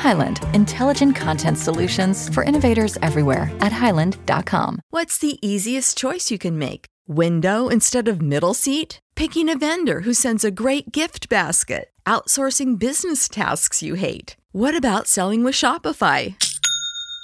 Highland, intelligent content solutions for innovators everywhere at highland.com. What's the easiest choice you can make? Window instead of middle seat? Picking a vendor who sends a great gift basket? Outsourcing business tasks you hate? What about selling with Shopify?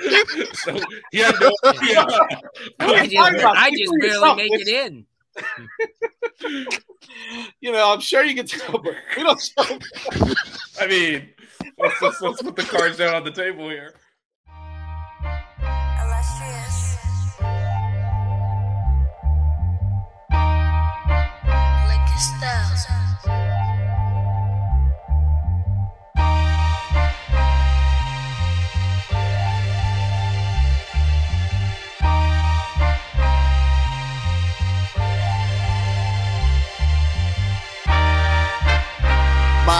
so he had no idea. I just, I just barely make it in. you know, I'm sure you can tell, but we don't show. I mean, let's, let's, let's put the cards down on the table here. Illustrious. Like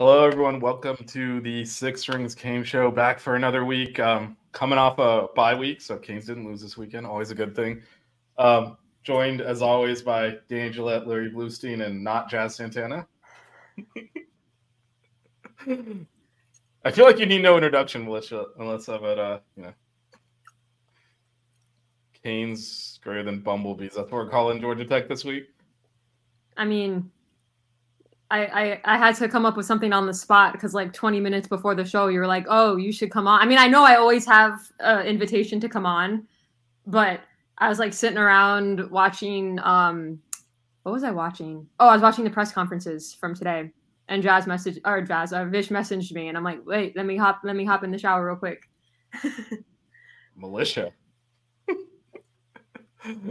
Hello, everyone. Welcome to the Six Rings Kane Show. Back for another week. Um, coming off a bye week, so Canes didn't lose this weekend. Always a good thing. Um, joined as always by Danny Gillette, Larry Bluestein, and not Jazz Santana. I feel like you need no introduction, Melissa, unless I'm at uh, you know, Canes greater than bumblebees. That's what we're calling Georgia Tech this week. I mean, I, I I had to come up with something on the spot because like 20 minutes before the show, you were like, "Oh, you should come on." I mean, I know I always have an invitation to come on, but I was like sitting around watching. Um, what was I watching? Oh, I was watching the press conferences from today, and Jazz message or Jazz uh, Vish messaged me, and I'm like, "Wait, let me hop, let me hop in the shower real quick." Militia.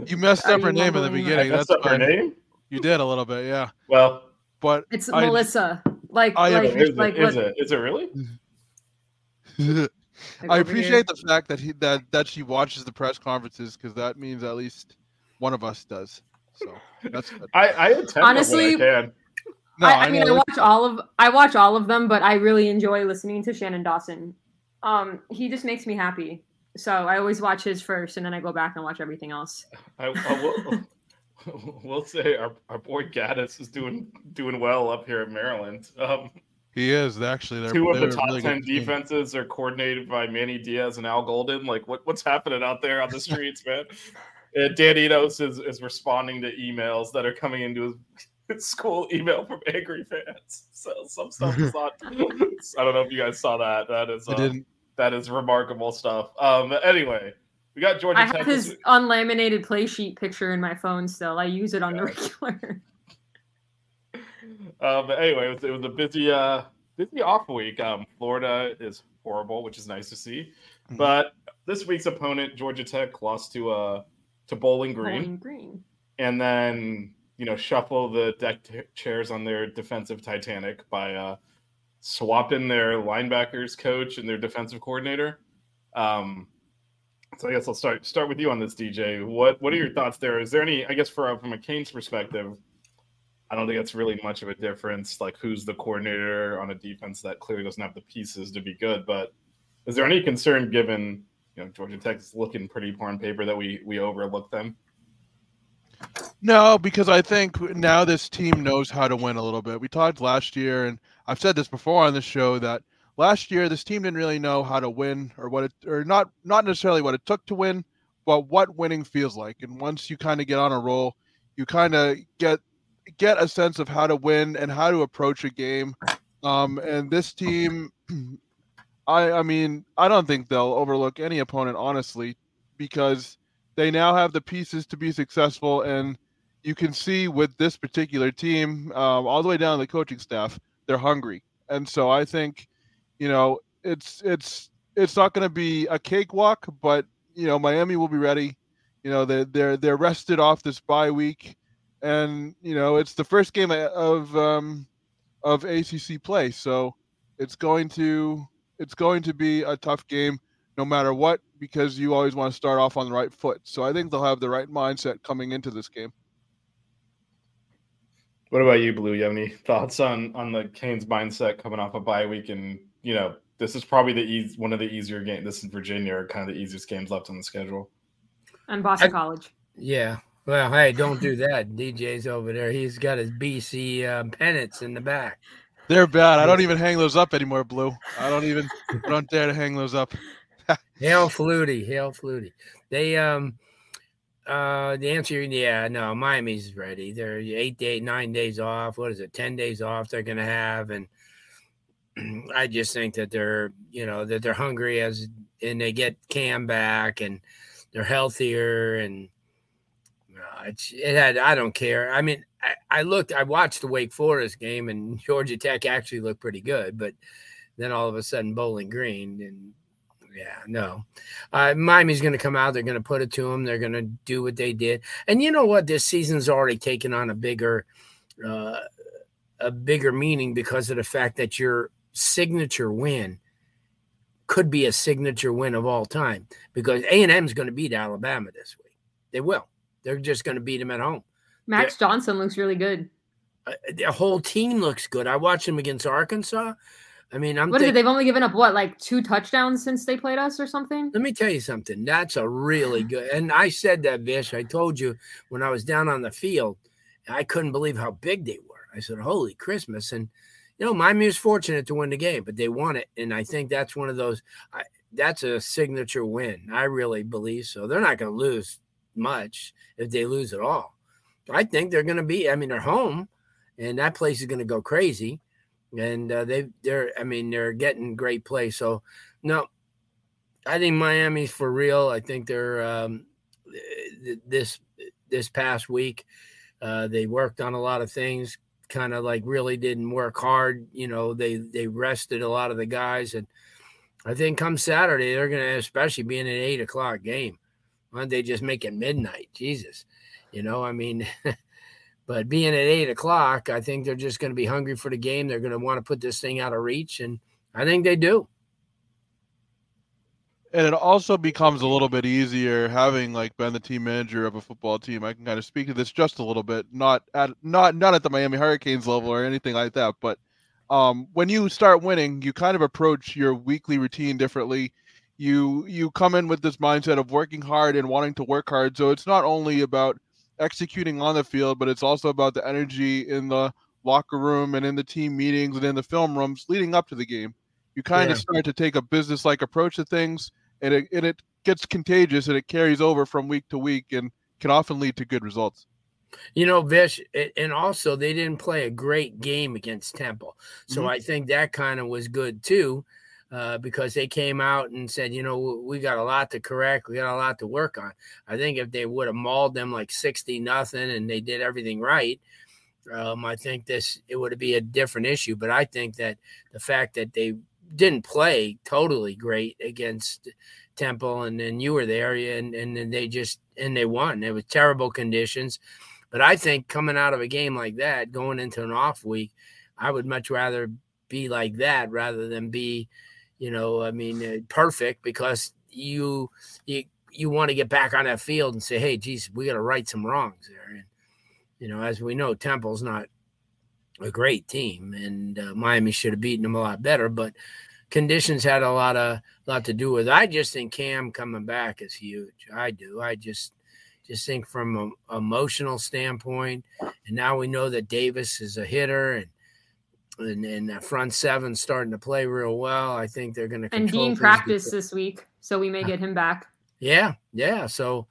You messed up her name in the I beginning. messed That's up her name? You did a little bit, yeah. Well, But It's I- Melissa. Like, I- like, is, it, like Is it? Is it really? I appreciate the fact that he that that she watches the press conferences because that means at least one of us does. So that's good. I, I attempt Honestly, I can. No, I, I mean, I watch all of I watch all of them, but I really enjoy listening to Shannon Dawson. Um, he just makes me happy. So I always watch his first, and then I go back and watch everything else. I, I will, we'll say our, our boy Gattis is doing doing well up here in Maryland. Um, he is actually. They're, two of they're the top really ten good team. defenses are coordinated by Manny Diaz and Al Golden. Like, what, what's happening out there on the streets, man? Uh, Dan Enos is, is responding to emails that are coming into his, school email from angry fans. So some stuff is not. I don't know if you guys saw that. That is uh, didn't. that is remarkable stuff. Um. Anyway, we got Georgia I Tech. have this his unlaminated play sheet picture in my phone still. I use it on the regular. Um, but anyway, it was, it was a busy, uh, busy off week. Um, Florida is horrible, which is nice to see. Mhm. But this week's opponent, Georgia Tech, lost to uh to Bowling Green, Bowling Green. and then you know shuffle the deck t- chairs on their defensive Titanic by uh, swapping their linebackers coach and their defensive coordinator. Um, so I guess I'll start start with you on this, DJ. What what are your thoughts there? Is there any? I guess for from a Canes perspective, I don't think it's really much of a difference. Like who's the coordinator on a defense that clearly doesn't have the pieces to be good. But is there any concern given you know Georgia Tech is looking pretty poor on paper that we we overlook them? No, because I think now this team knows how to win a little bit. We talked last year, and I've said this before on the show that last year this team didn't really know how to win, or what it, or not not necessarily what it took to win, but what winning feels like. And once you kind of get on a roll, you kind of get get a sense of how to win and how to approach a game. Um, and this team, I I mean, I don't think they'll overlook any opponent, honestly, because they now have the pieces to be successful and you can see with this particular team um, all the way down to the coaching staff they're hungry and so i think you know it's it's it's not going to be a cakewalk but you know miami will be ready you know they're they're, they're rested off this bye week and you know it's the first game of um, of acc play so it's going to it's going to be a tough game no matter what because you always want to start off on the right foot. So I think they'll have the right mindset coming into this game. What about you, Blu? You have any thoughts on on the Canes mindset coming off a bye week? And you know, this is probably the easy, one of the easier games. This is Virginia, are kind of the easiest games left on the schedule. And Boston I- College. Yeah. Well, hey, don't do that. DJ's over there. He's got his BC uh, pennants in the back. They're bad. I don't even hang those up anymore, Blu. I don't even I don't dare to hang those up. Hail Flutie, hail Flutie. They um uh the answer yeah, no, Miami's ready. They're eight day, nine days off. What is it, ten days off they're gonna have? And I just think that they're you know that they're hungry as and they get Cam back and they're healthier and uh, it's, it had I don't care. I mean, I, I looked, I watched the Wake Forest game and Georgia Tech actually looked pretty good, but then all of a sudden Bowling Green and yeah, no. Uh, Miami's going to come out. They're going to put it to them. They're going to do what they did. And you know what? This season's already taken on a bigger, uh, a bigger meaning because of the fact that your signature win could be a signature win of all time because A and M is going to beat Alabama this week. They will. They're just going to beat them at home. Max Johnson looks really good. Uh, the whole team looks good. I watched them against Arkansas. I mean, I'm What think- They've only given up what, like two touchdowns since they played us or something? Let me tell you something. That's a really good. And I said that, Vish. I told you when I was down on the field, I couldn't believe how big they were. I said, "Holy Christmas!" And you know, Miami was fortunate to win the game, but they won it, and I think that's one of those. I, that's a signature win. I really believe so. They're not going to lose much if they lose at all. I think they're going to be. I mean, they're home, and that place is going to go crazy. And uh, they, they're. I mean, they're getting great play. So, no, I think Miami's for real. I think they're um, th- this this past week. Uh, they worked on a lot of things. Kind of like really didn't work hard. You know, they they rested a lot of the guys, and I think come Saturday they're going to, especially being an eight o'clock game. Why don't they just make it midnight? Jesus, you know, I mean. But being at eight o'clock, I think they're just going to be hungry for the game. They're going to want to put this thing out of reach, and I think they do. And it also becomes a little bit easier having like been the team manager of a football team. I can kind of speak to this just a little bit, not at not not at the Miami Hurricanes level or anything like that, but um, when you start winning, you kind of approach your weekly routine differently. You you come in with this mindset of working hard and wanting to work hard. So it's not only about executing on the field, but it's also about the energy in the locker room and in the team meetings and in the film rooms leading up to the game. You kind of start to take a business like approach to things and it, and it gets contagious and it carries over from week to week and can often lead to good results. You know, Vish, and also they didn't play a great game against Temple. So Mhm. I think that kind of was good too, uh, because they came out and said, you know, we got a lot to correct. We got a lot to work on. I think if they would have mauled them like 60 nothing and they did everything right, um, I think this it would be a different issue. But I think that the fact that they didn't play totally great against Temple, and then you were there, and and then they just and they won. It was terrible conditions, but I think coming out of a game like that, going into an off week, I would much rather be like that rather than be, you know, I mean, uh, perfect because you you you want to get back on that field and say, hey, geez, we got to right some wrongs there. And you know, as we know, Temple's not a great team, and uh, Miami should have beaten them a lot better, but conditions had a lot of lot to do with. it. I just think Cam coming back is huge. I do. I just just think from an emotional standpoint, and now we know that Davis is a hitter, and and, and that front seven starting to play real well. I think they're going to And Dean practiced this week, so we may get him back. yeah, yeah. So,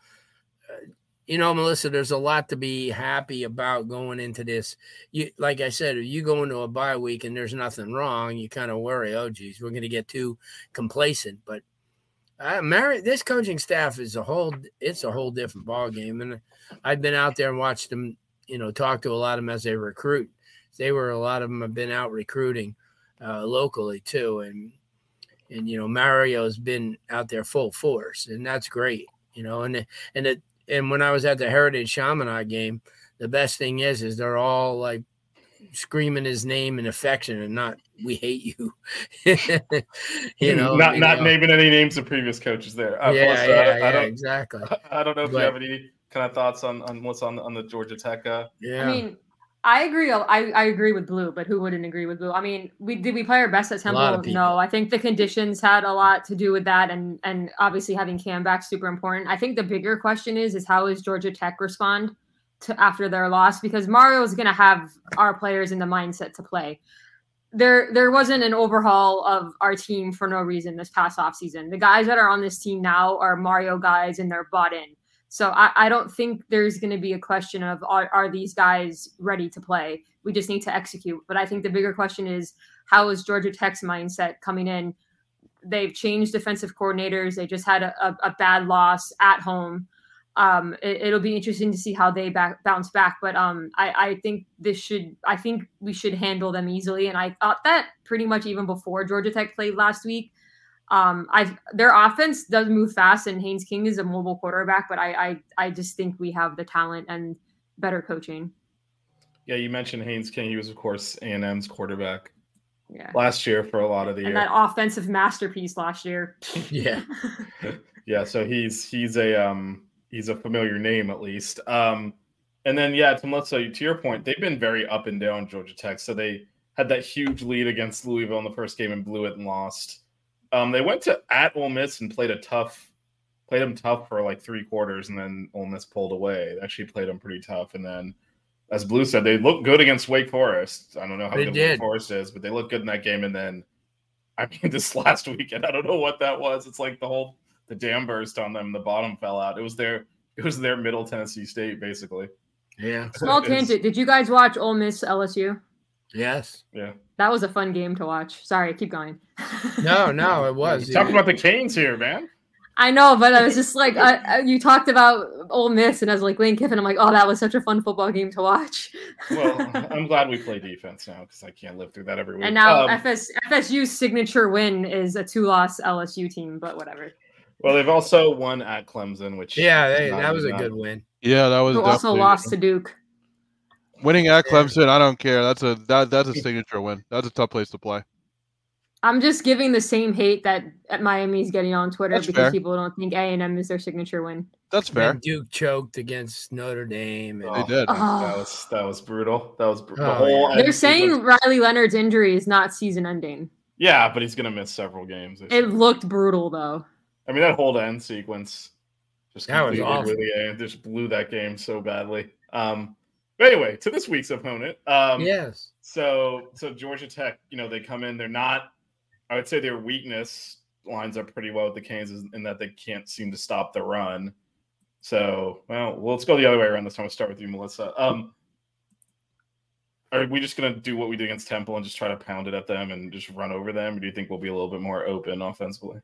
you know, Melissa, there's a lot to be happy about going into this. You, like I said, if you go into a bye week and there's nothing wrong, you kind of worry, oh, geez, we're going to get too complacent. But uh, Mary, this coaching staff is a whole, it's a whole different ball game. And I've been out there and watched them, you know, talk to a lot of them as they recruit. They were a lot of them have been out recruiting uh, locally too, and and you know Mario's been out there full force, and that's great. You know, and and it and when I was at the Heritage Chaminade game, the best thing is is they're all like screaming his name in affection and not "we hate you." you know, not you not know. naming any names of previous coaches there. Uh, Yeah, Melissa, yeah, I, yeah, I don't exactly. I don't know if But- you have any kind of thoughts on on what's on on the Georgia Tech. Uh, Yeah. I mean, I agree. I, I agree with Blu, but who wouldn't agree with Blu? I mean, we did we play our best at Temple? No, I think the conditions had a lot to do with that, and and obviously having Cam back super important. I think the bigger question is is how is Georgia Tech respond to after their loss because Mario is going to have our players in the mindset to play. There, there wasn't an overhaul of our team for no reason this past off season. The guys that are on this team now are Mario guys and they're bought in. So I, I don't think there's going to be a question of are, are these guys ready to play? We just need to execute. But I think the bigger question is how is Georgia Tech's mindset coming in? They've changed defensive coordinators. They just had a, a, a bad loss at home. Um, it, will be interesting to see how they back, bounce back. But um, I, I think this should. I think we should handle them easily. And I thought that pretty much even before Georgia Tech played last week. Um, I their offense does move fast, and Haynes King is a mobile quarterback, but I, I I just think we have the talent and better coaching. yeah, you mentioned Haynes King. He was of course A and M's quarterback Yeah, last year for a lot of the and year. that offensive masterpiece last year. yeah. yeah, so he's he's a um he's a familiar name at least. Um and then yeah, to Melissa, to your point, they've been very up and down Georgia Tech. So they had that huge lead against Louisville in the first game and blew it and lost. Um, they went to at Ole Miss and played a tough, played them tough for like three quarters, and then Ole Miss pulled away. They actually played them pretty tough, and then, as Blu said, they looked good against Wake Forest. I don't know how They good did. Wake Forest is, but they looked good in that game. And then, I mean, this last weekend, I don't know what that was. It's like the whole the dam burst on them. The bottom fell out. It was their it was their Middle Tennessee State basically. Yeah. Small It's- tangent. Did you guys watch Ole Miss LSU? Yes. Yeah. That was a fun game to watch. Sorry, keep going. No, no, it was. Talking about the Canes here, man. I know, but I was just like, I, I- you talked about Ole Miss, and I was like Lane Kiffin. I'm like, oh, that was such a fun football game to watch. Well, I'm glad we play defense now because I can't live through that every week. and now Um, FS, FSU's signature win is a two-loss LSU team, but whatever. well, they've also won at Clemson, which Yeah, is they, that was a good win. Yeah, that was Who also lost to Duke. Winning at Clemson. I don't care. That's a that that's a signature win. That's a tough place to play. I'm just giving the same hate that Miami's getting on Twitter That's because fair. people don't think A and M is their signature win. That's fair. And Duke choked against Notre Dame. And, Oh, did. That Oh. was that was brutal. That was br- the Oh, whole. yeah. They're saying sequence- Riley Leonard's injury is not season-ending. yeah, but he's gonna miss several games. It year. looked brutal though. I mean, that whole end sequence just That was completely awful. really just blew that game so badly. Um, but anyway, to this week's opponent. Um, yes. So so Georgia Tech, you know, they come in. They're not. I would say their weakness lines up pretty well with the Canes in that they can't seem to stop the run. So, well, let's go the other way around this time. We'll start with you, Melissa. Um, are we just gonna do what we did against Temple and just try to pound it at them and just run over them, or do you think we'll be a little bit more open offensively?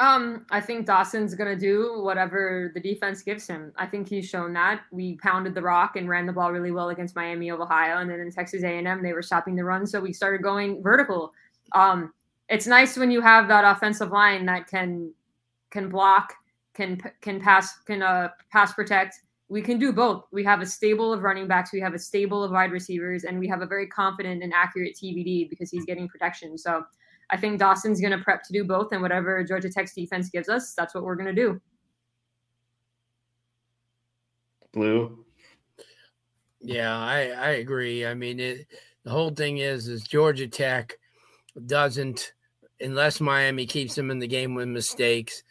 Um, I think Dawson's gonna do whatever the defense gives him. I think he's shown that. We pounded the rock and ran the ball really well against Miami of Ohio, and then in Texas A&M they were stopping the run, so we started going vertical. Um, it's nice when you have that offensive line that can can block, can can pass, can uh pass protect. We can do both. We have a stable of running backs, we have a stable of wide receivers, and we have a very confident and accurate TVD because he's getting protection. So I think Dawson's going to prep to do both, and whatever Georgia Tech's defense gives us, that's what we're going to do. Blu. Yeah, I I agree. I mean, it, the whole thing is is Georgia Tech doesn't unless Miami keeps them in the game with mistakes.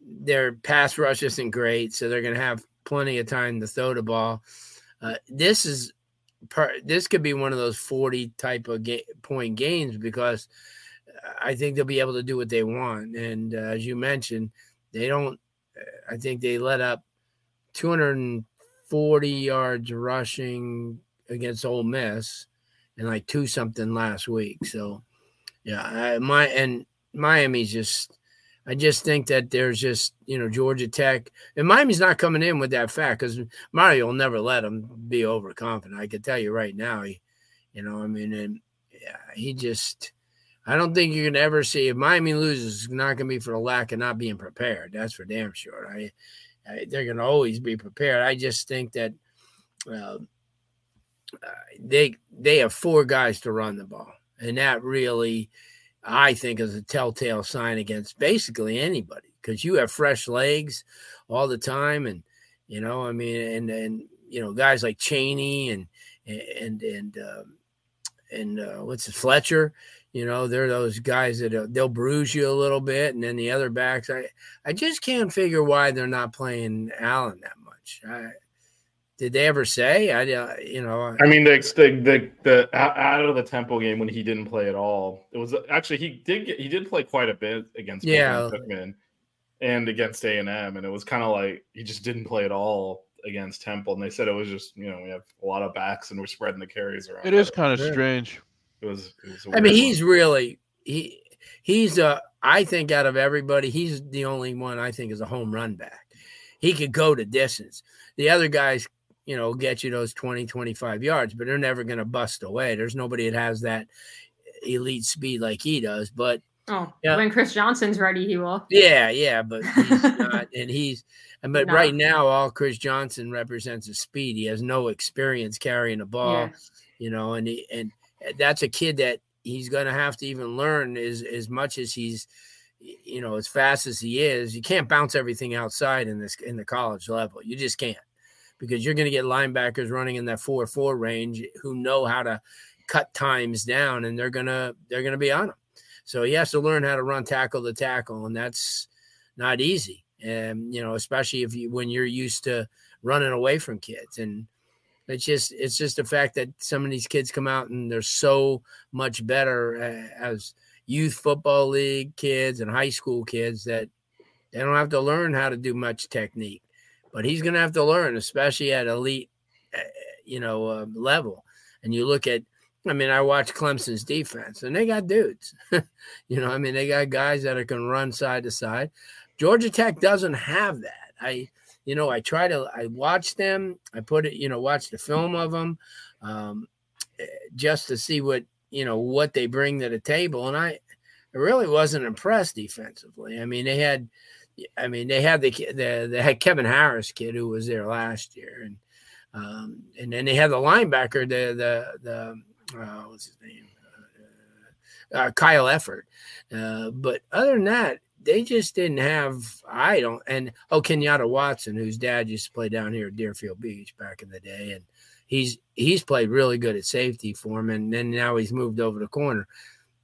Their pass rush isn't great, so they're going to have plenty of time to throw the ball. Uh, this is part. This could be one of those forty type of ga- point games because I think they'll be able to do what they want. And uh, as you mentioned, they don't. I think they let up 240 yards rushing against Ole Miss, and like two something last week. So, yeah, I, my and Miami's just. I just think that there's just you know Georgia Tech and Miami's not coming in with that fact because Mario will never let them be overconfident. I can tell you right now, he, you know, I mean, and yeah, he just I don't think going to ever see if Miami loses. It's not going to be for the lack of not being prepared. That's for damn sure. I, I they're going to always be prepared. I just think that uh, they they have four guys to run the ball, and that really, I think, is a telltale sign against basically anybody because you have fresh legs all the time, and you know, I mean, and and you know, guys like Chaney and and and um, and uh, what's it, Fletcher you know, they're those guys that uh, they'll bruise you a little bit, and then the other backs. I I just can't figure why they're not playing Allen that much. I, did they ever say? I uh, you know. I mean, the, the the the out of the Temple game when he didn't play at all, it was actually he did get, he did play quite a bit against yeah Cookman and against A and M, and it was kind of like he just didn't play at all against Temple, and they said it was just you know we have a lot of backs and we're spreading the carries around. It is kind of strange. It was. It was I mean, he's really he he's uh I think out of everybody, he's the only one I think is a home run back. He could go to distance. The other guys, you know, get you those 20, 25 yards, but they're never going to bust away. There's nobody that has that elite speed like he does. But oh, yeah. when Chris Johnson's ready, he will. Yeah, yeah, but he's not, and he's. But no. right now, all Chris Johnson represents is speed. He has no experience carrying a ball, yeah. you know, and he and that's a kid that he's going to have to even learn as as much as he's you know as fast as he is. You can't bounce everything outside in this in the college level. You just can't because you're going to get linebackers running in that 4-4 range who know how to cut times down and they're going to they're going to be on him so he has to learn how to run tackle to tackle and that's not easy. And you know especially if you when you're used to running away from kids. And it's just it's just the fact that some of these kids come out and they're so much better as youth football league kids and high school kids that they don't have to learn how to do much technique. But he's going to have to learn, especially at elite, eh, you know, uh, level. And you look at, I mean, I watch Clemson's defense, and they got dudes. you know, I mean, they got guys that are can run side to side. Georgia Tech doesn't have that. I you know, I try to, I watch them, I put it, you know, watch the film of them um, eh, just to see what, you know, what they bring to the table. And I, I really wasn't impressed defensively. I mean, they had, I mean, they had the, the they had Kevin Harris kid who was there last year, and um, and then they had the linebacker, the the the uh, what's his name, uh, uh, Kyle Efford. Uh, but other than that, they just didn't have I don't and oh Kenyatta Watson, whose dad used to play down here at Deerfield Beach back in the day, and he's he's played really good at safety for him, and then now he's moved over the corner.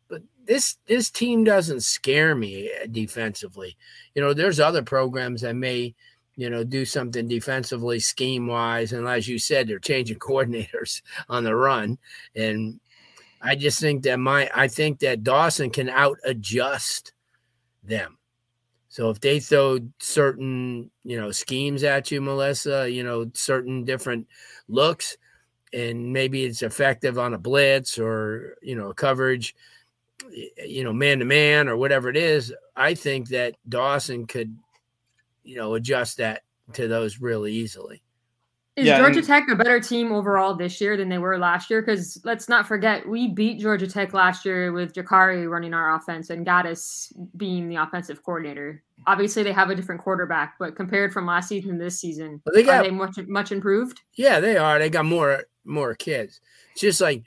But this this team doesn't scare me uh, defensively. You know, there's other programs that may you know do something defensively scheme wise, and as you said, they're changing coordinators on the run, and I just think that my I think that Dawson can out adjust them. So if they throw certain, you know, schemes at you, Melissa, you know, certain different looks, and maybe it's effective on a blitz or you know coverage, you know, man to man or whatever it is, I think that Dawson could, you know, adjust that to those really easily. Is Yeah, Georgia and- Tech a better team overall this year than they were last year? Because let's not forget, we beat Georgia Tech last year with Jacurri running our offense and Gattis being the offensive coordinator. Obviously, they have a different quarterback, but compared from last season to this season, Well, they are got- they much much improved? Yeah, they are. They got more more kids. It's just like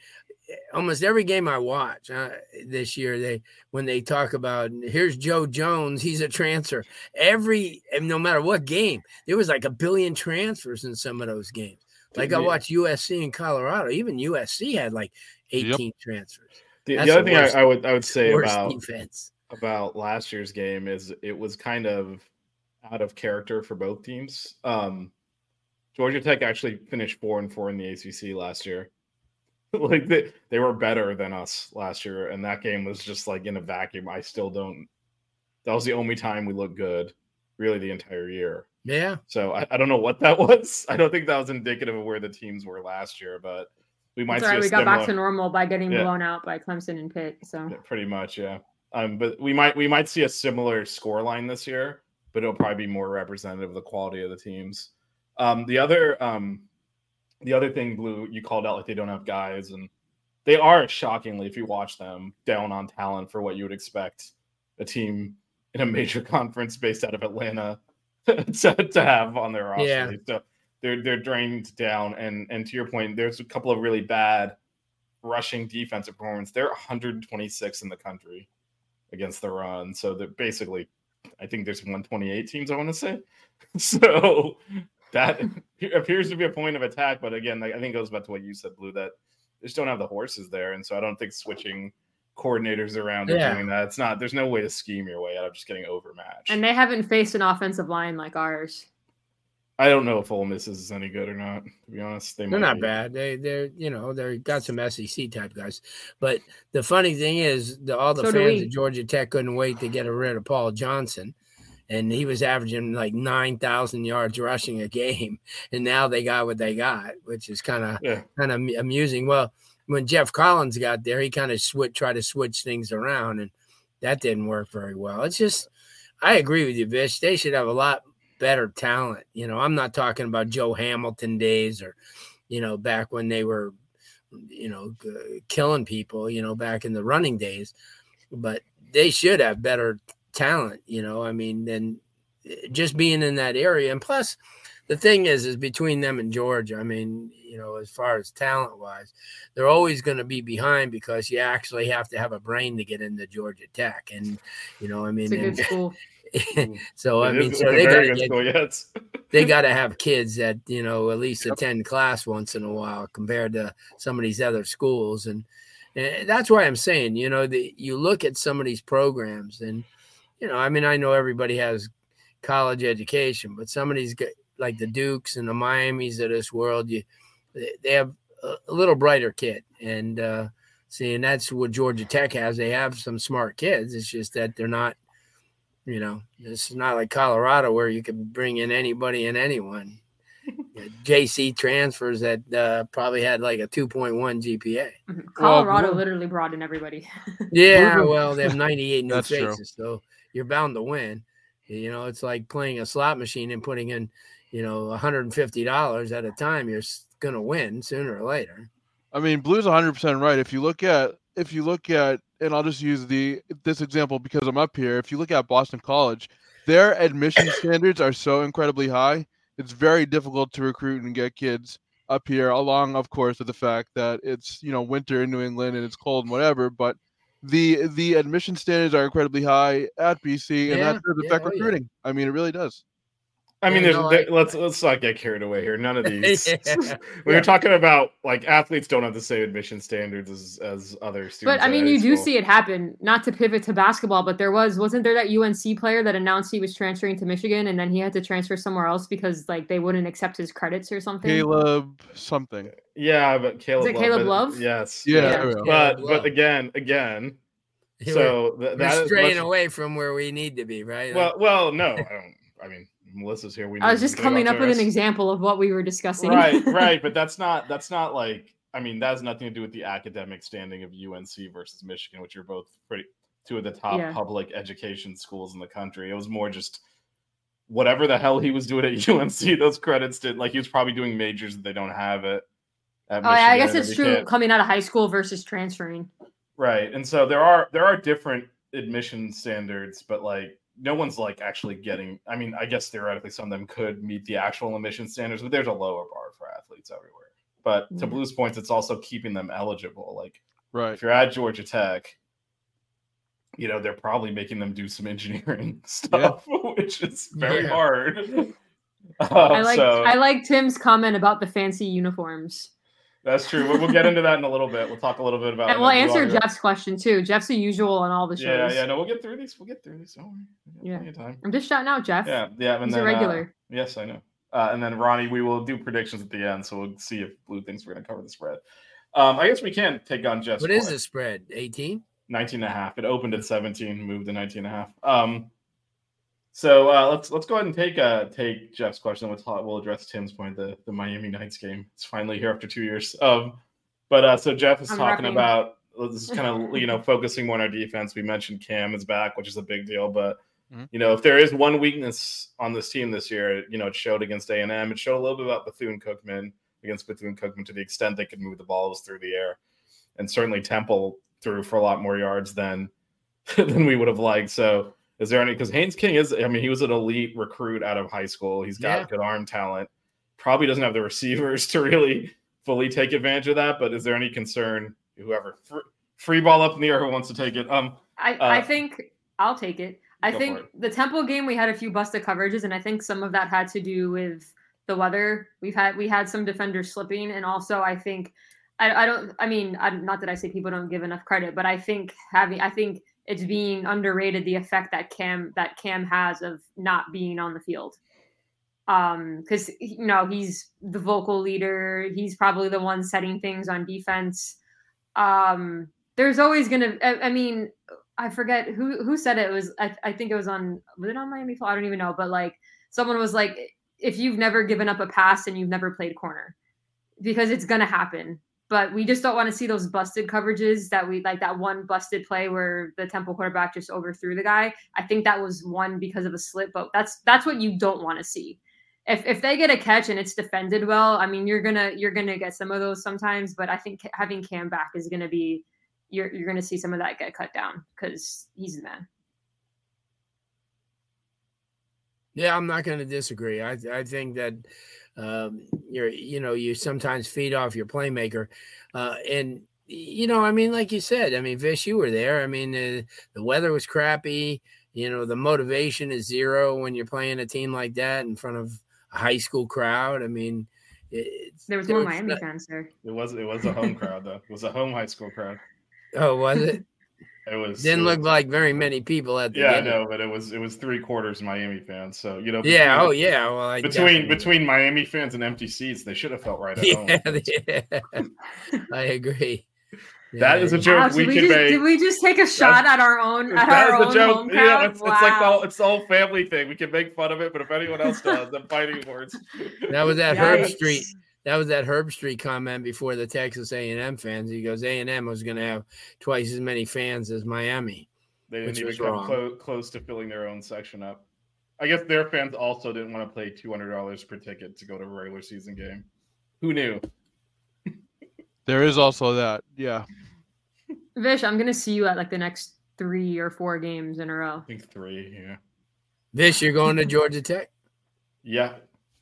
almost every game I watch uh, this year, they when they talk about here's Joe Jones, he's a transfer. Every no matter what game, there was like a billion transfers in some of those games. Like I watched USC in Colorado. Even USC had like 18 transfers. The, the other the thing I, worst- I would I would say about defense. about last year's game is it was kind of out of character for both teams. Um, Georgia Tech actually finished four and four in the ACC last year. like they, they were better than us last year, and that game was just like in a vacuum. I still don't. That was the only time we looked good, really, the entire year. Yeah. So I, I don't know what that was. I don't think that was indicative of where the teams were last year, but we might It's see all right. a We got back to normal by getting Yeah. blown out by Clemson and Pitt. So Yeah, pretty much, yeah. Um, but we might we might see a similar score line this year, but it'll probably be more representative of the quality of the teams. Um, the other um, the other thing, Blu, you called out like they don't have guys, and they are shockingly, if you watch them, down on talent for what you would expect a team in a major conference based out of Atlanta to, to have on their roster. Yeah. So they're they're drained down, and and to your point, there's a couple of really bad rushing defensive performance. They're 126 in the country against the run. So they're basically, I think there's 128 teams, I want to say. So that appears to be a point of attack. But again, I think it goes back to what you said, Blu, that they just don't have the horses there. And so I don't think switching coordinators around or Yeah. doing that, it's not, there's no way to scheme your way out of just getting overmatched. and they haven't faced an offensive line like ours. I don't know if Ole Miss is any good or not, to be honest. They They're might not be. bad. They they're you know they're got some SEC type guys, but the funny thing is the, all the So fans we. of Georgia Tech couldn't wait to get rid of Paul Johnson, and he was averaging like nine thousand yards rushing a game, and now they got what they got, which is kind of Yeah. kind of amusing. Well, when Geoff Collins got there, he kind of switch tried to switch things around, and that didn't work very well. It's just I agree with you, Vish. They should have a lot better talent. You know, I'm not talking about Joe Hamilton days or, you know, back when they were, you know, killing people, you know, back in the running days, but they should have better talent, you know. I mean, than eh, just being in that area. And plus, the thing is, is between them and Georgia, I mean, you know, as far as talent wise, they're always going to be behind because you actually have to have a brain to get into Georgia Tech. And, you know, I mean, It's a good and- school. so I mean, so they got good school, yes. they got to have kids that you know at least attend class once in a while compared to some of these other schools, and, and that's why I'm saying, you know, the, you look at some of these programs, and you know, I mean, I know everybody has college education, but some of these like the Dukes and the Miamis of this world, you they- they have a, a little brighter kid, and uh, see, and that's what Georgia Tech has. They have some smart kids. It's just that they're not you know, it's not like Colorado where you can bring in anybody and anyone. JC transfers that uh, probably had like a 2.1 GPA. Colorado Blu- literally brought in everybody. Yeah, well, they have 98 new That's faces, so you're bound to win. You know, it's like playing a slot machine and putting in, you know, $150 at a time. You're going to win sooner or later. I mean, Blu's 100% right. If you look at if you look at and I'll just use the this example because I'm up here. If you look at Boston College, their admission standards are so incredibly high. It's very difficult to recruit and get kids up here along of course with the fact that it's, you know, winter in New England and it's cold and whatever, but the the admission standards are incredibly high at BC and Yeah, that does affect oh, yeah. recruiting. I mean, it really does. I mean, there's, there- let's let's not get carried away here. None of these. Yeah. when Yeah. you're talking about like athletes, don't have the same admission standards as as other students. But I mean, high you do school. see it happen. Not to pivot to basketball, but there was wasn't there that UNC player that announced he was transferring to Michigan, and then he had to transfer somewhere else because like they wouldn't accept his credits or something. Caleb something. Yeah, but Caleb. Is it Caleb but- Love? Yes. Yeah, Yeah. there we go. But Caleb but again, again, So th- We're that is straying much- away from where we need to be, right? Well, well, no, I don't. I mean, Melissa's here. We I was just coming up with an example of what we were discussing. right, right, but that's not that's not like I mean that has nothing to do with the academic standing of UNC versus Michigan, which are both pretty two of the top Yeah. public education schools in the country. It was more just whatever the hell he was doing at UNC. Those credits did like he was probably doing majors that they don't have it. At Oh, yeah, I guess it's true can't- coming out of high school versus transferring. Right. And so there are there are different admission standards, but like no one's like actually getting I mean, I guess theoretically some of them could meet the actual admission standards, but there's a lower bar for athletes everywhere. But to Yeah. Blues points, it's also keeping them eligible. Like Right. if you're at Georgia Tech, you know, they're probably making them do some engineering stuff, which is very Yeah. hard. I Uh, like so I like Tim's comment about the fancy uniforms. That's true. We'll, we'll get into that in a little bit. We'll talk a little bit about And we'll answer We'll- Jeff's question too. Jeff's a usual on all the shows. Yeah, yeah, no, we'll get through these. We'll get through these. Don't worry. Yeah. plenty time. I'm just shouting out Jeff. Yeah, yeah, and He's then a uh, regular. yes, I know. Uh, and then Ronnie, we will do predictions at the end, so we'll see if Blu thinks we're going to cover the spread. Um, I guess we can take on Jeff's. what is point. the spread? 18? 19 and a half. It opened at 17, moved to 19 and a half. Um, so uh, let's let's go ahead and take uh take Jeff's question. We'll talk, we'll address Tim's point. The the Miami Nights game. It's finally here after two years. Um, but uh, so Jeff is I'm talking repping. about this is kind of you know focusing more on our defense. We mentioned Cam is back, which is a big deal. But Mhm. you know if there is one weakness on this team this year, you know it showed against A and M. It showed a little bit about Bethune Cookman against Bethune Cookman to the extent they could move the balls through the air, and certainly Temple threw for a lot more yards than than we would have liked. So is there any because Haynes King is I mean he was an elite recruit out of high school. He's got Yeah. good arm talent. Probably doesn't have the receivers to really fully take advantage of that. But is there any concern? Whoever free, free ball up in the air who wants to take it? Um, I, I Uh, think I'll take it. I think the Temple game we had a few busted coverages, and I think some of that had to do with the weather. We've had we had some defenders slipping, and also I think I, I don't. I mean, I, not that I say people don't give enough credit, but I think having I think it's being underrated the effect that Cam that Cam has of not being on the field. Um, because you know he's the vocal leader. He's probably the one setting things on defense. Um, there's always gonna. I, I mean, I forget who who said it, it was. I, I think it was on. Was it on Miami? Flow? I don't even know. But like someone was like, if you've never given up a pass and you've never played corner, because it's gonna happen. But we just don't want to see those busted coverages that we like that one busted play where the Temple quarterback just overthrew the guy. I think that was one because of a slip, but that's that's what you don't want to see. If if they get a catch and it's defended well, I mean you're gonna you're gonna get some of those sometimes. But I think having Cam back is gonna be you're you're gonna see some of that get cut down because he's the man. Yeah, I'm not going to disagree. I I think that um, you're you know you sometimes feed off your playmaker, uh, and you know I mean like you said, I mean Vish, you were there. I mean uh, the weather was crappy. You know the motivation is zero when you're playing a team like that in front of a high school crowd. I mean, it's, There was no Miami not- fans there. it was it was a home crowd though. It was a home high school crowd. Oh, was it? It was Didn't it look was- like very many people at the Yeah, I know, but it was it was three quarters Miami fans. So you know, Yeah. Oh, yeah. Well, I between definitely- between Miami fans and empty seats, they should have felt right at home. Yeah, yeah. I agree. That is a joke Wow, we did, we can just, make. did we just take a shot at our own at That our is own a joke. home Yeah, crowd? it's, it's like the whole, it's the whole family thing. We can make fun of it, but if anyone else does, I'm fighting words. That was that Herbstreit. That was that Herbstreit comment before the Texas A&M fans. He goes, A&M was going to have twice as many fans as Miami. They didn't Which even was come wrong. clo- close to filling their own section up. I guess their fans also didn't want to pay two hundred dollars per ticket to go to a regular season game. Who knew? There is also that. Yeah. Vish, I'm gonna see you at like the next three or four games in a row. I think three. Yeah. Vish, you're going to Georgia Tech? Yeah.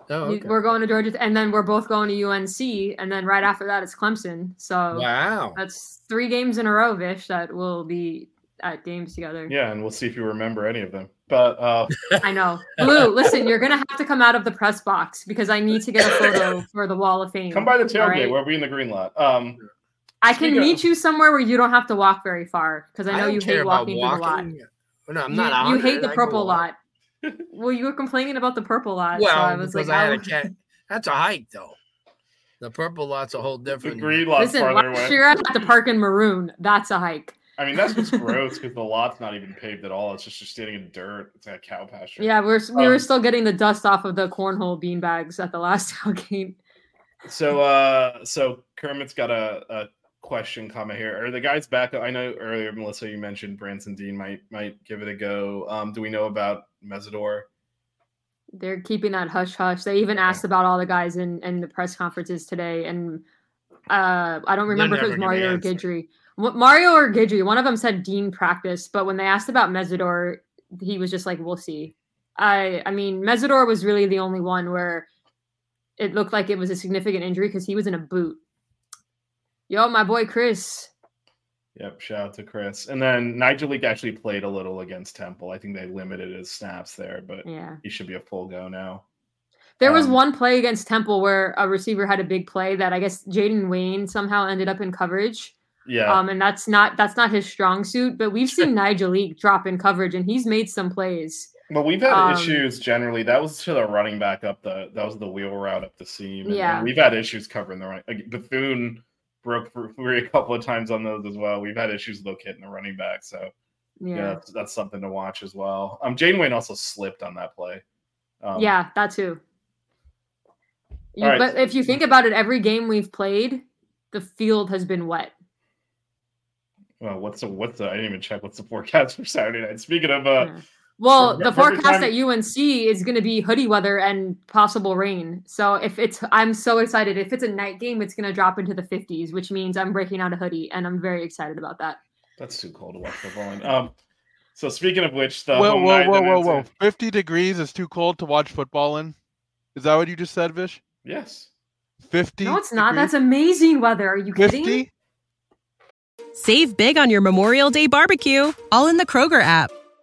Oh, okay. We're going to Georgia, and then we're both going to UNC, and then right after that it's Clemson. So Wow. that's three games in a row, Vish, that will be at games together. Yeah, and we'll see if you remember any of them. But uh, I know. Blu, listen, you're gonna have to come out of the press box because I need to get a photo for the Wall of Fame. come by the all tailgate. right? We'll be in the green lot. Um, I can Speaking of- meet you somewhere where you don't have to walk very far because I know don't you hate about walking through the lot. no, I'm You, not. you 100. hate the purple go lot. Well, you were complaining about the purple lot. Well, so I was because like, I had oh. a cat. That's a hike, though. The purple lot's a whole different. the different. green lot's Listen, farther last away. year I had to park in maroon. That's a hike. I mean, that's just gross because the lot's not even paved at all. It's just just standing in dirt. It's like a cow pasture. Yeah, we're we were Um, still getting the dust off of the cornhole bean bags at the last game. So, uh, so Kermit's got a, a question comment here. Are the guys back? I know earlier, Melissa, you mentioned Branson Dean might might give it a go. Um, do we know about Mesidor? They're keeping that hush hush. They even asked about all the guys in in the press conferences today, and uh, I don't remember if it was Mario or. Guidry. Mario or Guidry, one of them said Dean practice, but when they asked about Mesidor, he was just like, "We'll see." I I mean, Mesidor was really the only one where it looked like it was a significant injury because he was in a boot. Yo, my boy Chris. Yep, shout out to Chris. And then Nigel Leak actually played a little against Temple. I think they limited his snaps there, but Yeah. he should be a full go now. There was Um, one play against Temple where a receiver had a big play that I guess Jaden Wayne somehow ended up in coverage. Yeah. Um, and that's not that's not his strong suit, but we've seen Nigel Leak drop in coverage and he's made some plays. But we've had Um, issues generally. That was to the running back up the that was the wheel route up the seam. and- and Yeah. we've had issues covering the right Like Bethune broke for free a couple of times on those as well. We've had issues with locating the running back, so yeah, Yeah. that's, that's something to watch as well. Um, Jane Wayne also slipped on that play. Um, yeah, that too. You, right. But if you think about it, every game we've played, the field has been wet. Well, what's the what's the? I didn't even check what's the forecast for Saturday night. Speaking of, uh, Yeah. Well, Every- the forecast time- at UNC is going to be hoodie weather and possible rain. So if it's, I'm so excited. If it's a night game, it's going to drop into the 50s, which means I'm breaking out a hoodie, and I'm very excited about that. that's too cold to watch football. in. Um, so speaking of which, the Whoa, home whoa, nine whoa, whoa, whoa! in- Fifty degrees is too cold to watch football in. Is that what you just said, Vish? Yes. Fifty. No, it's not. degrees? That's amazing weather. Are you kidding? fifty. Save big on your Memorial Day barbecue, all in the Kroger app.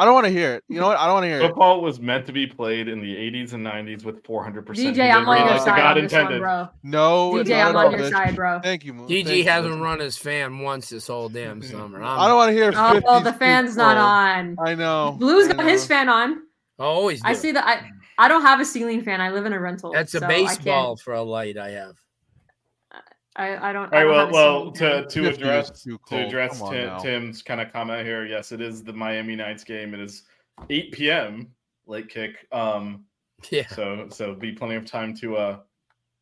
I don't want to hear it. You know what? I don't want to hear it. football was meant to be played in the 80s and 90s with 400. percent DJ, I'm on your side on this one, bro. No, DJ, not I'm on your Vish. side, bro. Thank you. Mo. DJ Thank hasn't Vish. run his fan once this whole damn summer. I don't want to hear. Oh, 50 well, the fan's not on. I know. Blu's I got his fan on. always. I see that. I I don't have a ceiling fan. I live in a rental. That's a so I baseball for a light I have. I, I don't. All I right, don't well, well, to to address to address Come Tim. Tim's kind of comment here. Yes, it is the Miami Nights game. It is 8 p.m. late kick. Um, Yeah. so so be plenty of time to uh,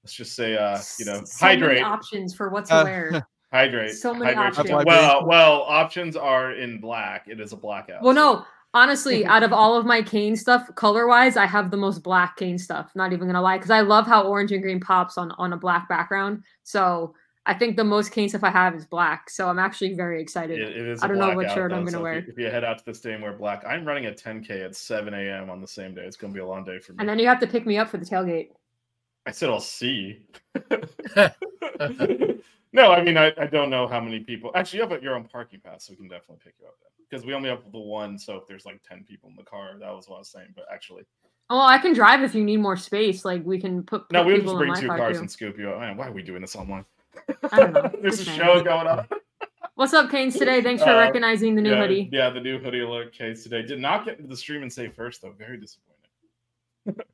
let's just say uh, you know, so many hydrate, options for what to Uh, wear. hydrate. so many hydrate. options. Well, well, options are in black. It is a blackout. Well, no, honestly, out of all of my cane stuff, color wise, I have the most black cane stuff. Not even gonna lie, because I love how orange and green pops on on a black background. So I think the most cane stuff I have is black. So I'm actually very excited. It, it is. I don't know what shirt I'm gonna so wear. If you, if you head out to the stadium, wear black. I'm running a 10k at 7 a.m. on the same day. It's gonna be a long day for me. And then you have to pick me up for the tailgate. I said I'll see. no, I mean I, I don't know how many people. Actually, you have your own parking pass, so we can definitely pick you up then. Because we only have the one, so if there's like ten people in the car, that was what I was saying. But actually, Oh, I can drive if you need more space. Like we can put, no, put we'll people just bring my two car cars too. and scoop you up. Man, why are we doing this online? I don't know. There's a show going on. What's up, Canes? Today, thanks for Uh, recognizing the new yeah, hoodie. Yeah, the new hoodie alert case today. Did not get into the stream and say first though. Very disappointed.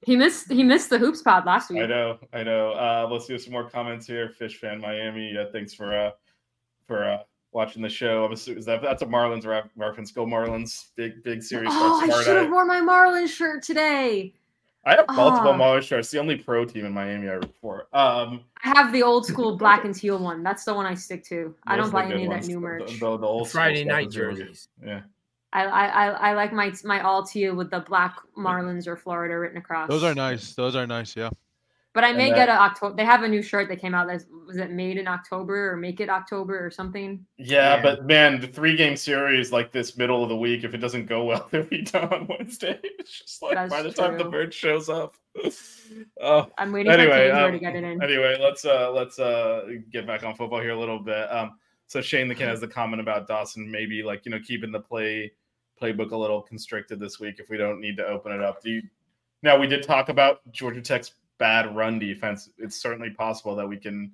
He missed he missed the hoops pod last week. I know, I know. Uh, let's do some more comments here. Fish fan Miami. Uh, thanks for uh, for uh, watching the show. I'm assuming is that that's a Marlins ref- reference. Go Marlins! Big big series Oh, I should have worn my Marlins shirt today. I have multiple Ah. Marlins shirts. The only pro team in Miami I root for. Um, I have the old school black and teal one. That's the one I stick to. I don't buy any good of that ones. new The- merch. The, the, the old Friday night is really good. jerseys. Yeah. I, I I I like my my all teal with the black Marlins or Florida written across. Those are nice. Those are nice. Yeah. But I may that- get a October. They have a new shirt that came out. That was it made in October or make it October or something. Yeah, Yeah. but man, the three game series like this middle of the week, if it doesn't go well, they'll be done on Wednesday. It's just like That's by the time the true. bird shows up. oh, I'm waiting anyway, for um, to get it in. anyway, let's uh let's uh get back on football here a little bit. Um, so Shane the Kid has the comment about Dawson maybe like you know keeping the play playbook a little constricted this week if we don't need to open it up. Do you? Now we did talk about Georgia Tech's bad run defense. It's certainly possible that we can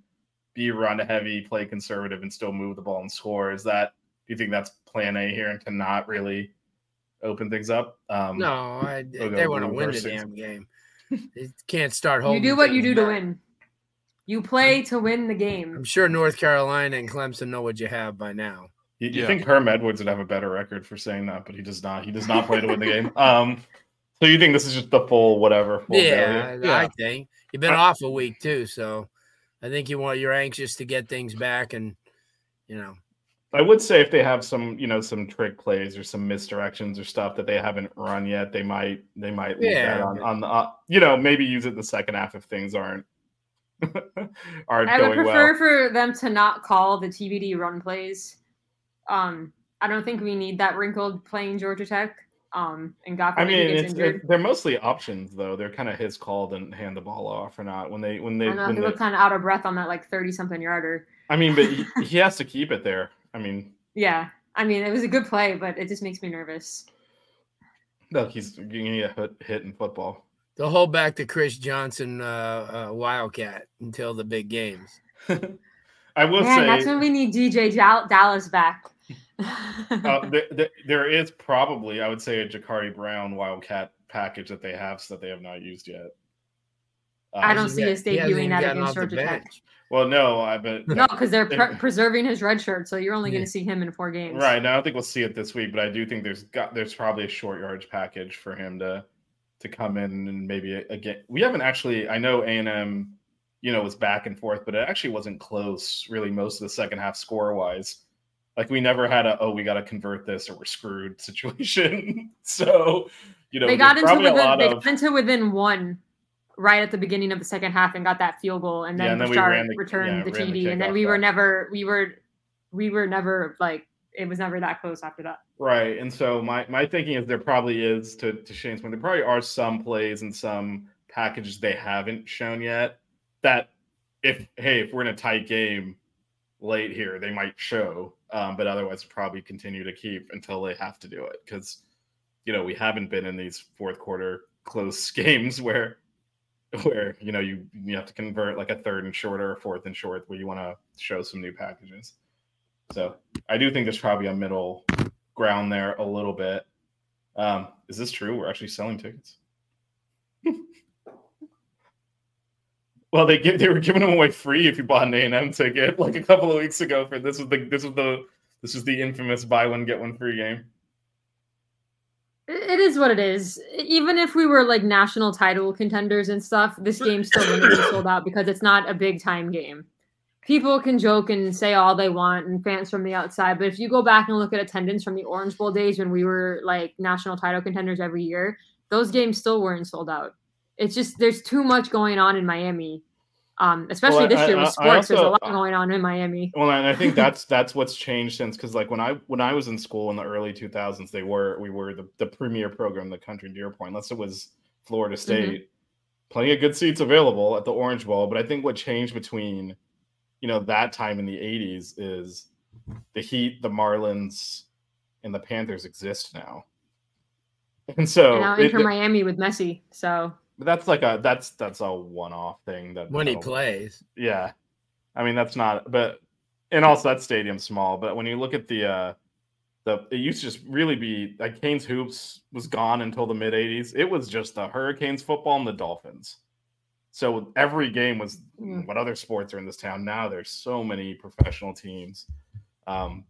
be run heavy, play conservative, and still move the ball and score. Is that? Do you think that's Plan A here and to not really open things up? Um, No, I, we'll they want to win the reverse damn game. They can't start holding. You do what you things do to win. You play to win the game. I'm sure North Carolina and Clemson know what you have by now. You, you Yeah. think Herm Edwards would have a better record for saying that, but he does not. He does not play to win the game. Um, so you think this is just the full whatever? full Yeah, failure? I think you've been I- off a week too, so I think you want you're anxious to get things back, and you know, I would say if they have some, you know, some trick plays or some misdirections or stuff that they haven't run yet, they might they might leave that Yeah. on, on the uh, you know maybe use it the second half if things aren't aren't I would prefer well. for them to not call the TBD run plays. Um, I don't think we need that wrinkled playing Georgia Tech. Um, and Goff I mean, it's, it, they're mostly options though. They're kind of his call to hand the ball off or not when they when they. I know when he they looked kind of out of breath on that like thirty something yarder. I mean, but he, he has to keep it there. I mean, Yeah, I mean it was a good play, but it just makes me nervous. look, he's you need a hit, hit in football. they'll hold back the Chris Johnson uh, uh, Wildcat until the big games. I will Man, say that's when we need DJ Dal- Dallas back. Uh, th- th- there is probably, I would say, a Jacurri Brown Wildcat package that they have that they have not used yet. Uh, I don't see He us hasn't debuting that gotten against off the Georgia Tech. Well, no, I but No, because they're pre- preserving his red shirt, so you're only going to see him in four games. right now I don't think we'll see it this week, but I do think there's got there's probably a short yardage package for him to to come in and maybe again. We haven't actually. I know A and M, you know, was back and forth, but it actually wasn't close really most of the second half score wise. Like we never had a oh we got to convert this or we're screwed situation. so you know they got into within lot they of got into within one right at the beginning of the second half and got that field goal, and then, Yeah, and then the- returned yeah, the ran the TD, and then we were never we were we were never like it was never that close after that. Right. And so my my thinking is there probably is to to Shane's point, there probably are some plays and some packages they haven't shown yet that if hey, if we're in a tight game late here, they might show. Um, but otherwise probably continue to keep until they have to do it. Because you know, we haven't been in these fourth quarter close games where where you know you you have to convert like a third and short or a fourth and short where you want to show some new packages. So I do think there's probably a middle ground there a little bit. Um, is this true? We're actually selling tickets. well, they give, they were giving them away free if you bought an A and M ticket like a couple of weeks ago. For this was the this was the this was the infamous buy one get one free game. It is what it is. Even if we were like national title contenders and stuff, this game still wouldn't be sold out because it's not a big time game. People can joke and say all they want, and fans from the outside. But if you go back and look at attendance from the Orange Bowl days when we were like national title contenders every year, those games still weren't sold out. It's just there's too much going on in Miami, um, especially Well, this I- year with sports. there's a lot going on in Miami. Well, and I think that's that's what's changed since because like when I when I was in school in the early 2000s, they were we were the, the premier program in the country. To your point, unless it was Florida State, plenty of good seats available at the Orange Bowl. But I think what changed between you know that time in the 80s is the Heat, the Marlins, and the Panthers exist now, and so and now it- Miami with Messi. So but that's like a that's that's a one-off thing that when he plays. yeah. I mean that's not but and also that stadium's small, but when you look at the uh the it used to just really be like Canes hoops was gone until the mid 80s. It was just the Hurricanes football and the Dolphins. So every game was Mm. what other sports are in this town. Now there's so many professional teams. Um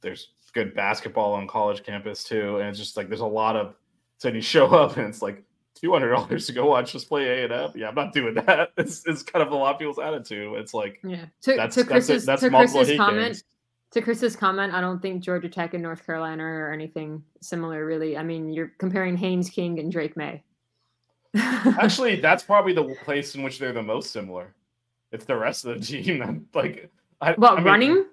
there's good basketball on college campus too. And it's just like there's a lot of so you show up and it's like two hundred dollars to go watch just play A and M. Yeah, I'm not doing that. It's, it's kind of a lot of people's attitude. It's like Yeah. To, That's- to that's it. Chris's, That's to multiple Chris's comment, games. to Chris's comment, I don't think Georgia Tech and North Carolina or anything similar, really. I mean, you're comparing Haynes King and Drake Maye. actually that's probably the place in which they're the most similar. It's the rest of the team that like I, What I mean, running?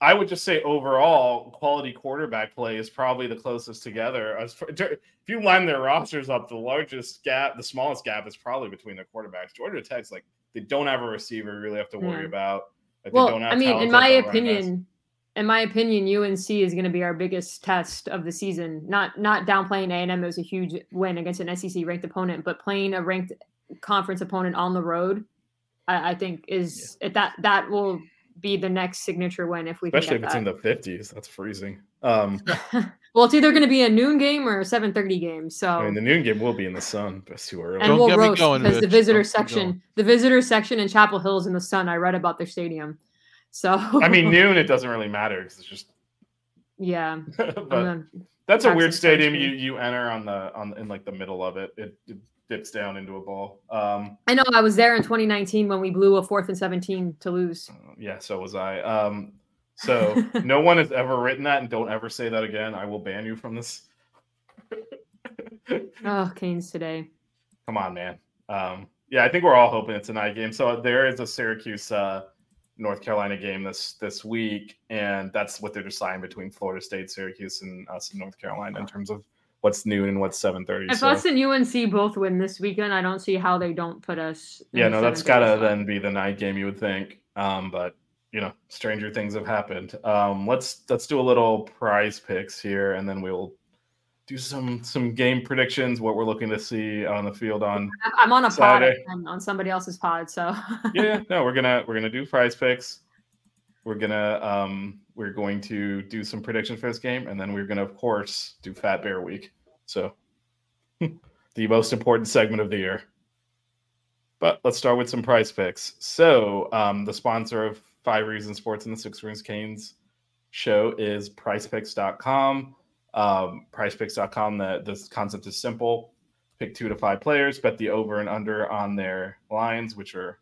I would just say overall quality quarterback play is probably the closest together. If you line their rosters up, the largest gap, the smallest gap is probably between their quarterbacks. Georgia Tech's like they don't have a receiver you really have to worry Yeah. about. Like, Well, I mean, in my opinion, in my opinion, UNC is going to be our biggest test of the season. Not not downplaying A and M was a huge win against an SEC ranked opponent, but playing a ranked conference opponent on the road, I, I think is that that will be the next signature win if we Especially if it's get in the fifties. That's freezing. Um, well, it's either going to be a noon game or a seven thirty game. So I mean, the noon game will be in the sun. But it's too early. and we'll roast because the visitor section, the visitor section in Chapel Hill's in the sun. I read about their stadium, so I mean, noon it doesn't really matter because it's just. yeah. but that's a weird stadium. You you enter on the on in like the middle of it. It, it dips down into a ball. Um, I know I was there in 2019 when we blew a fourth and 17 to lose. yeah, so was I. Um, so no one has ever written that, and don't ever say that again. I will ban you from this. Oh, Canes today. Come on, man. Um, yeah, I think we're all hoping it's a night game. So there is a Syracuse uh, North Carolina game this this week, and that's what they're deciding between Florida State, Syracuse, and us in North Carolina in terms of what's noon and what's seven thirty. If So us and UNC both win this weekend, I don't see how they don't put us. in yeah, no, that's gotta slot. then be the night game, you would think. Um, but you know, stranger things have happened. Um, let's let's do a little prize picks here, and then we'll do some some game predictions. What we're looking to see on the field on I'm- on a pod Saturday. and on somebody else's pod, so yeah, yeah, no, we're gonna we're gonna do prize picks. We're gonna um we're going to do some predictions for this game, and then we're gonna of course do Fat Bear Week. So the most important segment of the year. But let's start with some prize picks. So um the sponsor of Five Reasons Sports and the Sixth Ring Canes show is PrizePicks.com. Um, PrizePicks.com, the this concept is simple. Pick two to five players, bet the over and under on their lines, which are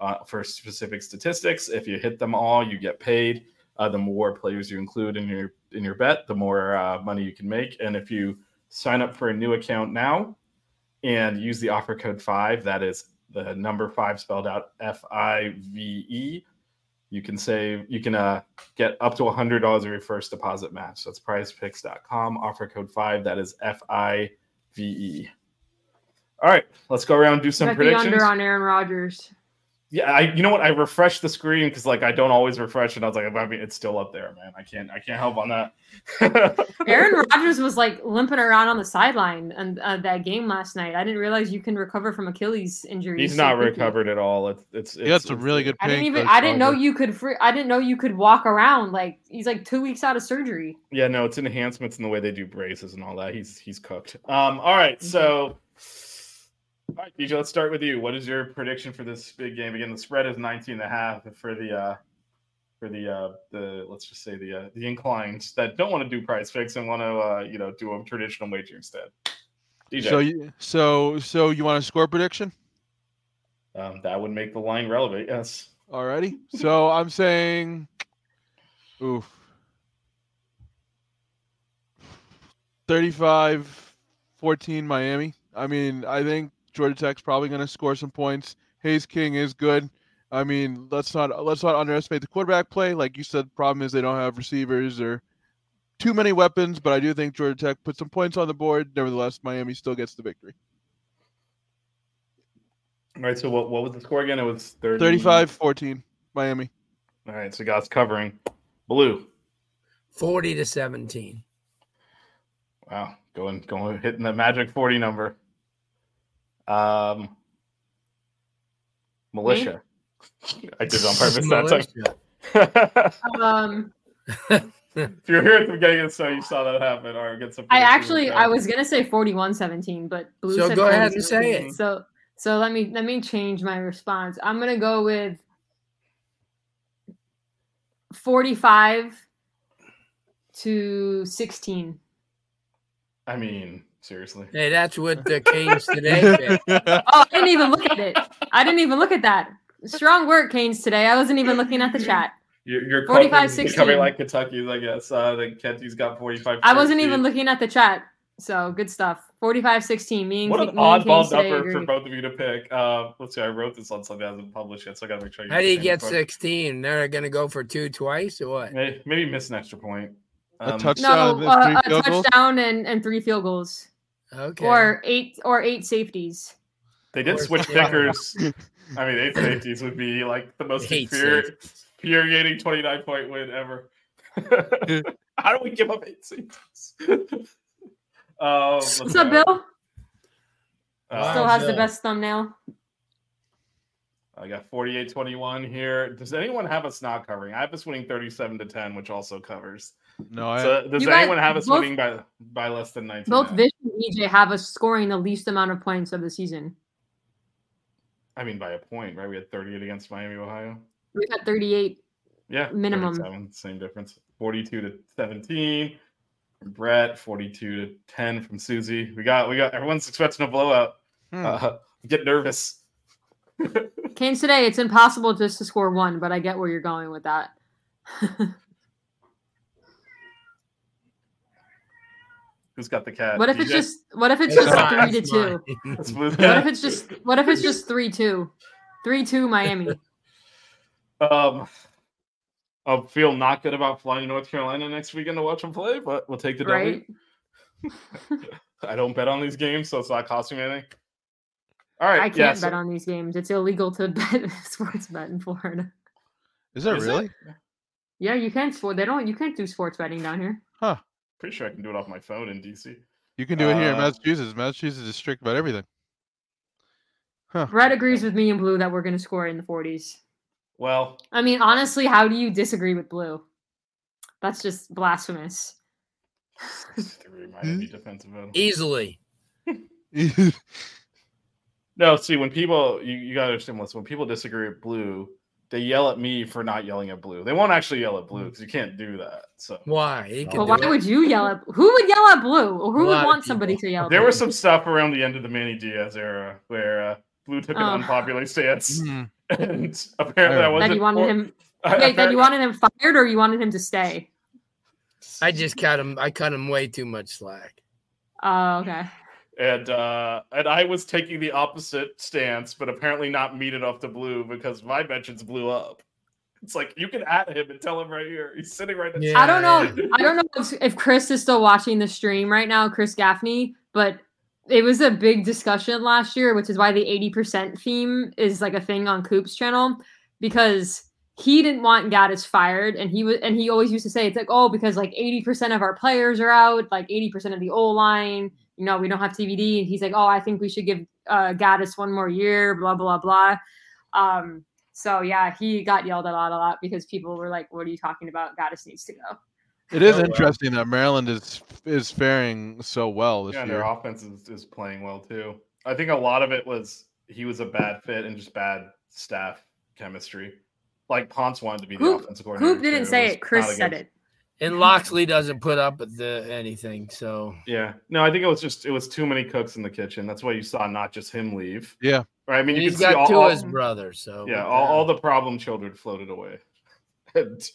uh, for specific statistics. If you hit them all, you get paid. Uh, the more players you include in your in your bet, the more uh, money you can make. And if you sign up for a new account now and use the offer code five, that is the number five spelled out F I V E, you can save. You can uh, get up to hundred dollars of your first deposit match. That's PrizePicks.com. Offer code five. That is F I V E. All right, let's go around and do some predictions. under on Aaron Rodgers. Yeah, I you know what? I refreshed the screen because like I don't always refresh and I was like, I mean, it's still up there, man. I can't I can't help on that. Aaron Rodgers was like limping around on the sideline and uh, that game last night. I didn't realize you can recover from Achilles injuries. He's so not quickly. recovered at all. It's it's, He got it's some really good I didn't even. I didn't know you could. Free, I didn't know you could walk around. Like he's like two weeks out of surgery. Yeah, no, it's enhancements in the way they do braces and all that. He's he's cooked. Um, all right, so all right, DJ, let's start with you. What is your prediction for this big game? Again, the spread is 19 and a half for the uh for the uh the let's just say the uh the inclines that don't want to do PrizePicks and want to uh you know do a traditional wager instead. DJ. So you so so you want a score prediction? um, that would make the line relevant, yes. Alrighty. So I'm saying, oof, 35 14 Miami. I mean, I think Georgia Tech's probably going to score some points. Haynes King is good. I mean, let's not let's not underestimate the quarterback play. Like you said, problem is they don't have receivers or too many weapons, but I do think Georgia Tech put some points on the board. Nevertheless, Miami still gets the victory. All right, so what what was the score again? It was 30... 35 14 Miami. All right, so guys covering Blu. 40 to 17. Wow, going going hitting the magic 40 number. Um Melissa. I did it on purpose that time. Um, if you're here at the beginning of the show, you saw that happen. Or get some. I actually I was gonna say 41-17, but Blu So said go ahead and say it. So so let me let me change my response. I'm gonna go with 45 to 16. I mean, seriously. Hey, that's what the Canes today. Oh, I didn't even look at it. I didn't even look at that. Strong work, Canes, today. I wasn't even looking at the chat. You're, you're 45, covering, 16. covering like Kentucky's, I guess. Uh, the Kentucky's got 45. I wasn't even looking at the chat. So good stuff. 45 16. Me and, What Ke- an me and oddball Canes today number for agree. both of you to pick. Uh, let's see. I wrote this on something that hasn't published yet, so I got to make sure. How do you get get the same 16? They're going to go for two twice or what? Maybe, maybe miss an extra point. A Um, touchdown. No, and three uh, a field goals? touchdown and, and three field goals. Okay. Or eight or eight safeties. They did course, switch yeah. kickers. I mean, eight safeties would be like the most Eight infuriating 29 point win ever. How do we give up eight seasons? um, What's up, go. Bill? Uh, Still has the best thumbnail. I got 48-21 here. Does anyone have us not covering? I have us winning 37 to 10, which also covers. No, I So does You guys- anyone have us both- winning by by less than 19? Both Vish and DJ have us scoring the least amount of points of the season. I mean, by a point, right? We had 38 against Miami, Ohio. We've had 38. Yeah, Minimum. same difference. 42 to 17 from Brett, 42 to 10 from Susie. We got, we got, everyone's expecting a blowout. Hmm. Uh, get nervous. Canes today, it's impossible just to score one, but I get where you're going with that. Who's got the cat? What if it's just what if it's just three to two? fine. Let's move What if it's just what if it's just three two? Three two Miami. Um, I'll feel not good about flying to North Carolina next weekend to watch them play, but we'll take the Right? W. I don't bet on these games, so it's not costing me anything. All right, I can't yeah, so- bet on these games. It's illegal to bet sports bet in Florida. Is it Is it? really? Yeah, you can't sport. They don't. You can't do sports betting down here. Huh. Pretty sure I can do it off my phone in DC. You can do it here in Uh, Massachusetts. Massachusetts is strict about everything. Brett agrees with me and Blu that we're going to score in the 40s. Well, I mean, honestly, how do you disagree with Blu? That's just blasphemous. three Miami defensive end. Easily. No, see, when people you, you gotta understand this, when people disagree with Blu, they yell at me for not yelling at Blu. They won't actually yell at Blu because you can't do that. So Why? He can But do why it. would you yell at who would yell at Blu? Or who would want somebody to yell at there Blu? was some stuff around the end of the Manny Diaz era where uh, Blu took an Oh. unpopular stance, Hmm. and apparently I That wasn't. that you wanted for- him I- wait, that you wanted him fired or you wanted him to stay? I just cut him. I cut him way too much slack. Oh, okay. And uh and I was taking the opposite stance, but apparently not meted off to Blu because my mentions blew up. It's like you can at him and tell him right here. He's sitting right next. I don't know. I don't know if, if Chris is still watching the stream right now, Chris Gaffney, but it was a big discussion last year, which is why the 80% theme is like a thing on Coop's channel because he didn't want Gattis fired and he was and he always used to say it's like, oh, because like 80% of our players are out, like 80% of the O line, you know, we don't have TBD. And he's like, oh, I think we should give uh Gattis one more year, blah, blah, blah. Um, so yeah, he got yelled at a lot, a lot because people were like, "What are you talking about? Gattis needs to go." It is Oh, well. interesting that Maryland is is faring so well this Yeah, and year. their offense is, is playing well too. I think a lot of it was he was a bad fit and just bad staff chemistry. Like Ponce wanted to be the Coop, offensive coordinator. Coop didn't too. say was it. Chris said against- it. And Locksley doesn't put up with the anything. So Yeah, no, I think it was just it was too many cooks in the kitchen. That's why you saw not just him leave. Yeah. Right. I mean, you he's can got all, two all- his brothers. So yeah, all, the all the problem children floated away, and,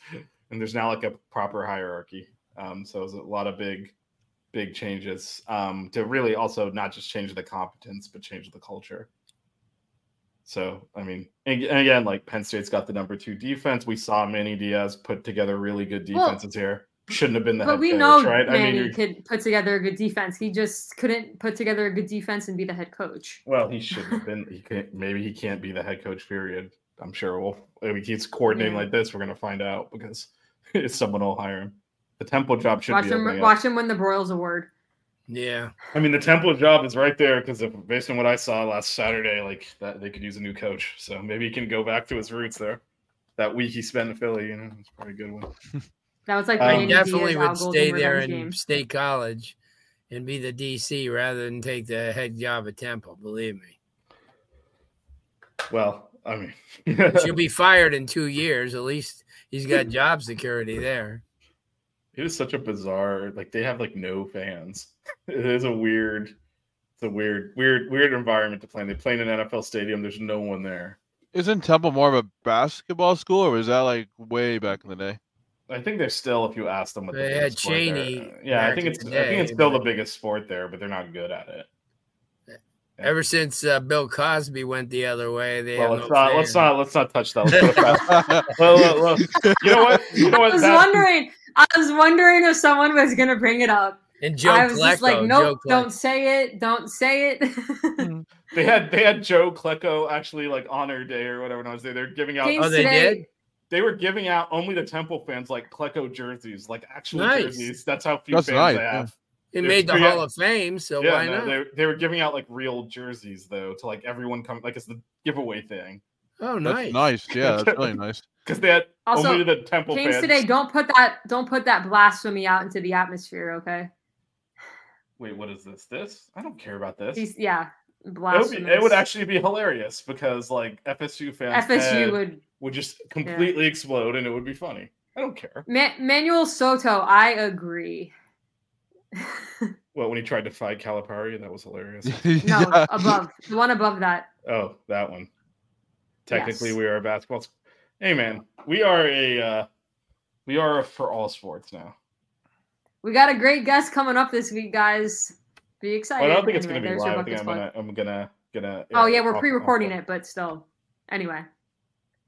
and there's now like a proper hierarchy. Um, so it was a lot of big, big changes um, to really also not just change the competence, but change the culture. So I mean, and, again, like Penn State's got the number two defense. We saw Manny Diaz put together really good Well, defenses here. Shouldn't have been the But head we coach, know right? I mean, Manny could put together a good defense. He just couldn't put together a good defense and be the head coach. Well, he should have been. He can't. Maybe he can't be the head coach. Period. I'm sure we'll. If he keeps coordinating Yeah. like this, we're gonna find out because someone will hire him. The Temple job should Watch be. him. opening up. Watch him win the Broyles Award. Yeah. I mean, the Temple job is right there because based on what I saw last Saturday, like that they could use a new coach. So maybe he can go back to his roots there. That week he spent in Philly, you know, it's probably a good one. That was like Um, Randy definitely Diaz, Al would Golden stay there revenge in game. State College and be the DC rather than take the head job at Temple. Believe me, Well, I mean, she'll be fired in two years. At least he's got job security there. It is such a bizarre. Like they have like no fans. It is a weird. It's a weird, weird, weird environment to play. in. They play in an NFL stadium. There's no one there. Isn't Temple more of a basketball school, or was that like way back in the day? I think they're still, if you ask them, what They biggest had Chaney Yeah, I think it's. the I think it's day, still the biggest sport there, but they're not good at it. Ever since uh, Bill Cosby went the other way, they Well, let's no not. Let's not. Let's not touch that. Let's put it back. well, well, well, you know what? You know I was That- wondering. I was wondering if someone was gonna bring it up. And Joe I was just like, Klecko, nope, Joe don't Klecko. say it, don't say it. They had they had Joe Klecko actually like honor day or whatever when I was there. They're giving out. Games Oh, they today, did? they were giving out only the Temple fans like Klecko jerseys, like actual Nice. jerseys. That's how few That's fans nice, they yeah. have. It made the yeah. Hall of Fame, so yeah, why no, not? They, they were giving out like real jerseys though to like everyone come like it's the giveaway thing Oh, That's nice. nice. Yeah, that's really nice. because they had Also, only the Temple Kings fans. today, don't put that don't put that blasphemy out into the atmosphere, okay? Wait, what is this? This? I don't care about this. He's, yeah, It would, be, blasphemy. it would actually be hilarious because like FSU fans FSU would would just completely explode and it would be funny. I don't care. Ma- Manuel Soto, I agree. Well, when he tried to fight Calipari, that was hilarious. No, Yeah. above the one above that. oh, that one. Technically, Yes. we are a basketball. s- Hey, man, we are a uh, we are a for all sports now. We got a great guest coming up this week, guys. Be excited. Well, I don't think it's going to be there's your live. I think I'm gonna I'm gonna gonna. Oh yeah, we're off- pre-recording off- it, but still. Anyway,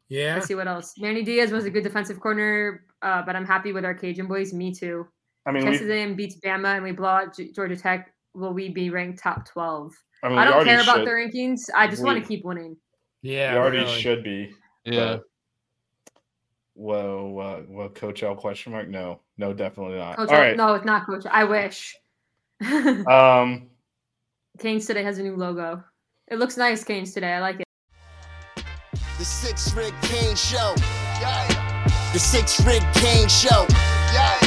Yeah. let's see what else. Manny Diaz was a good defensive corner, uh, but I'm happy with our Cajun boys. Me too. I mean, Texas A&M beats Bama and we blow out Georgia Tech. Will we be ranked top 12? I mean, I don't care about should- the rankings. I just want to keep winning. Yeah. we already really. should be. Yeah. but- Whoa, uh, well, Coach L question mark? No, no, definitely not. Coach, All right. no, it's not Coach. I wish. Um, Canes today has a new logo. It looks nice, Canes today. I like it. The Six Rig Kane Show. Yeah. The Six Rig Kane Show. Yeah.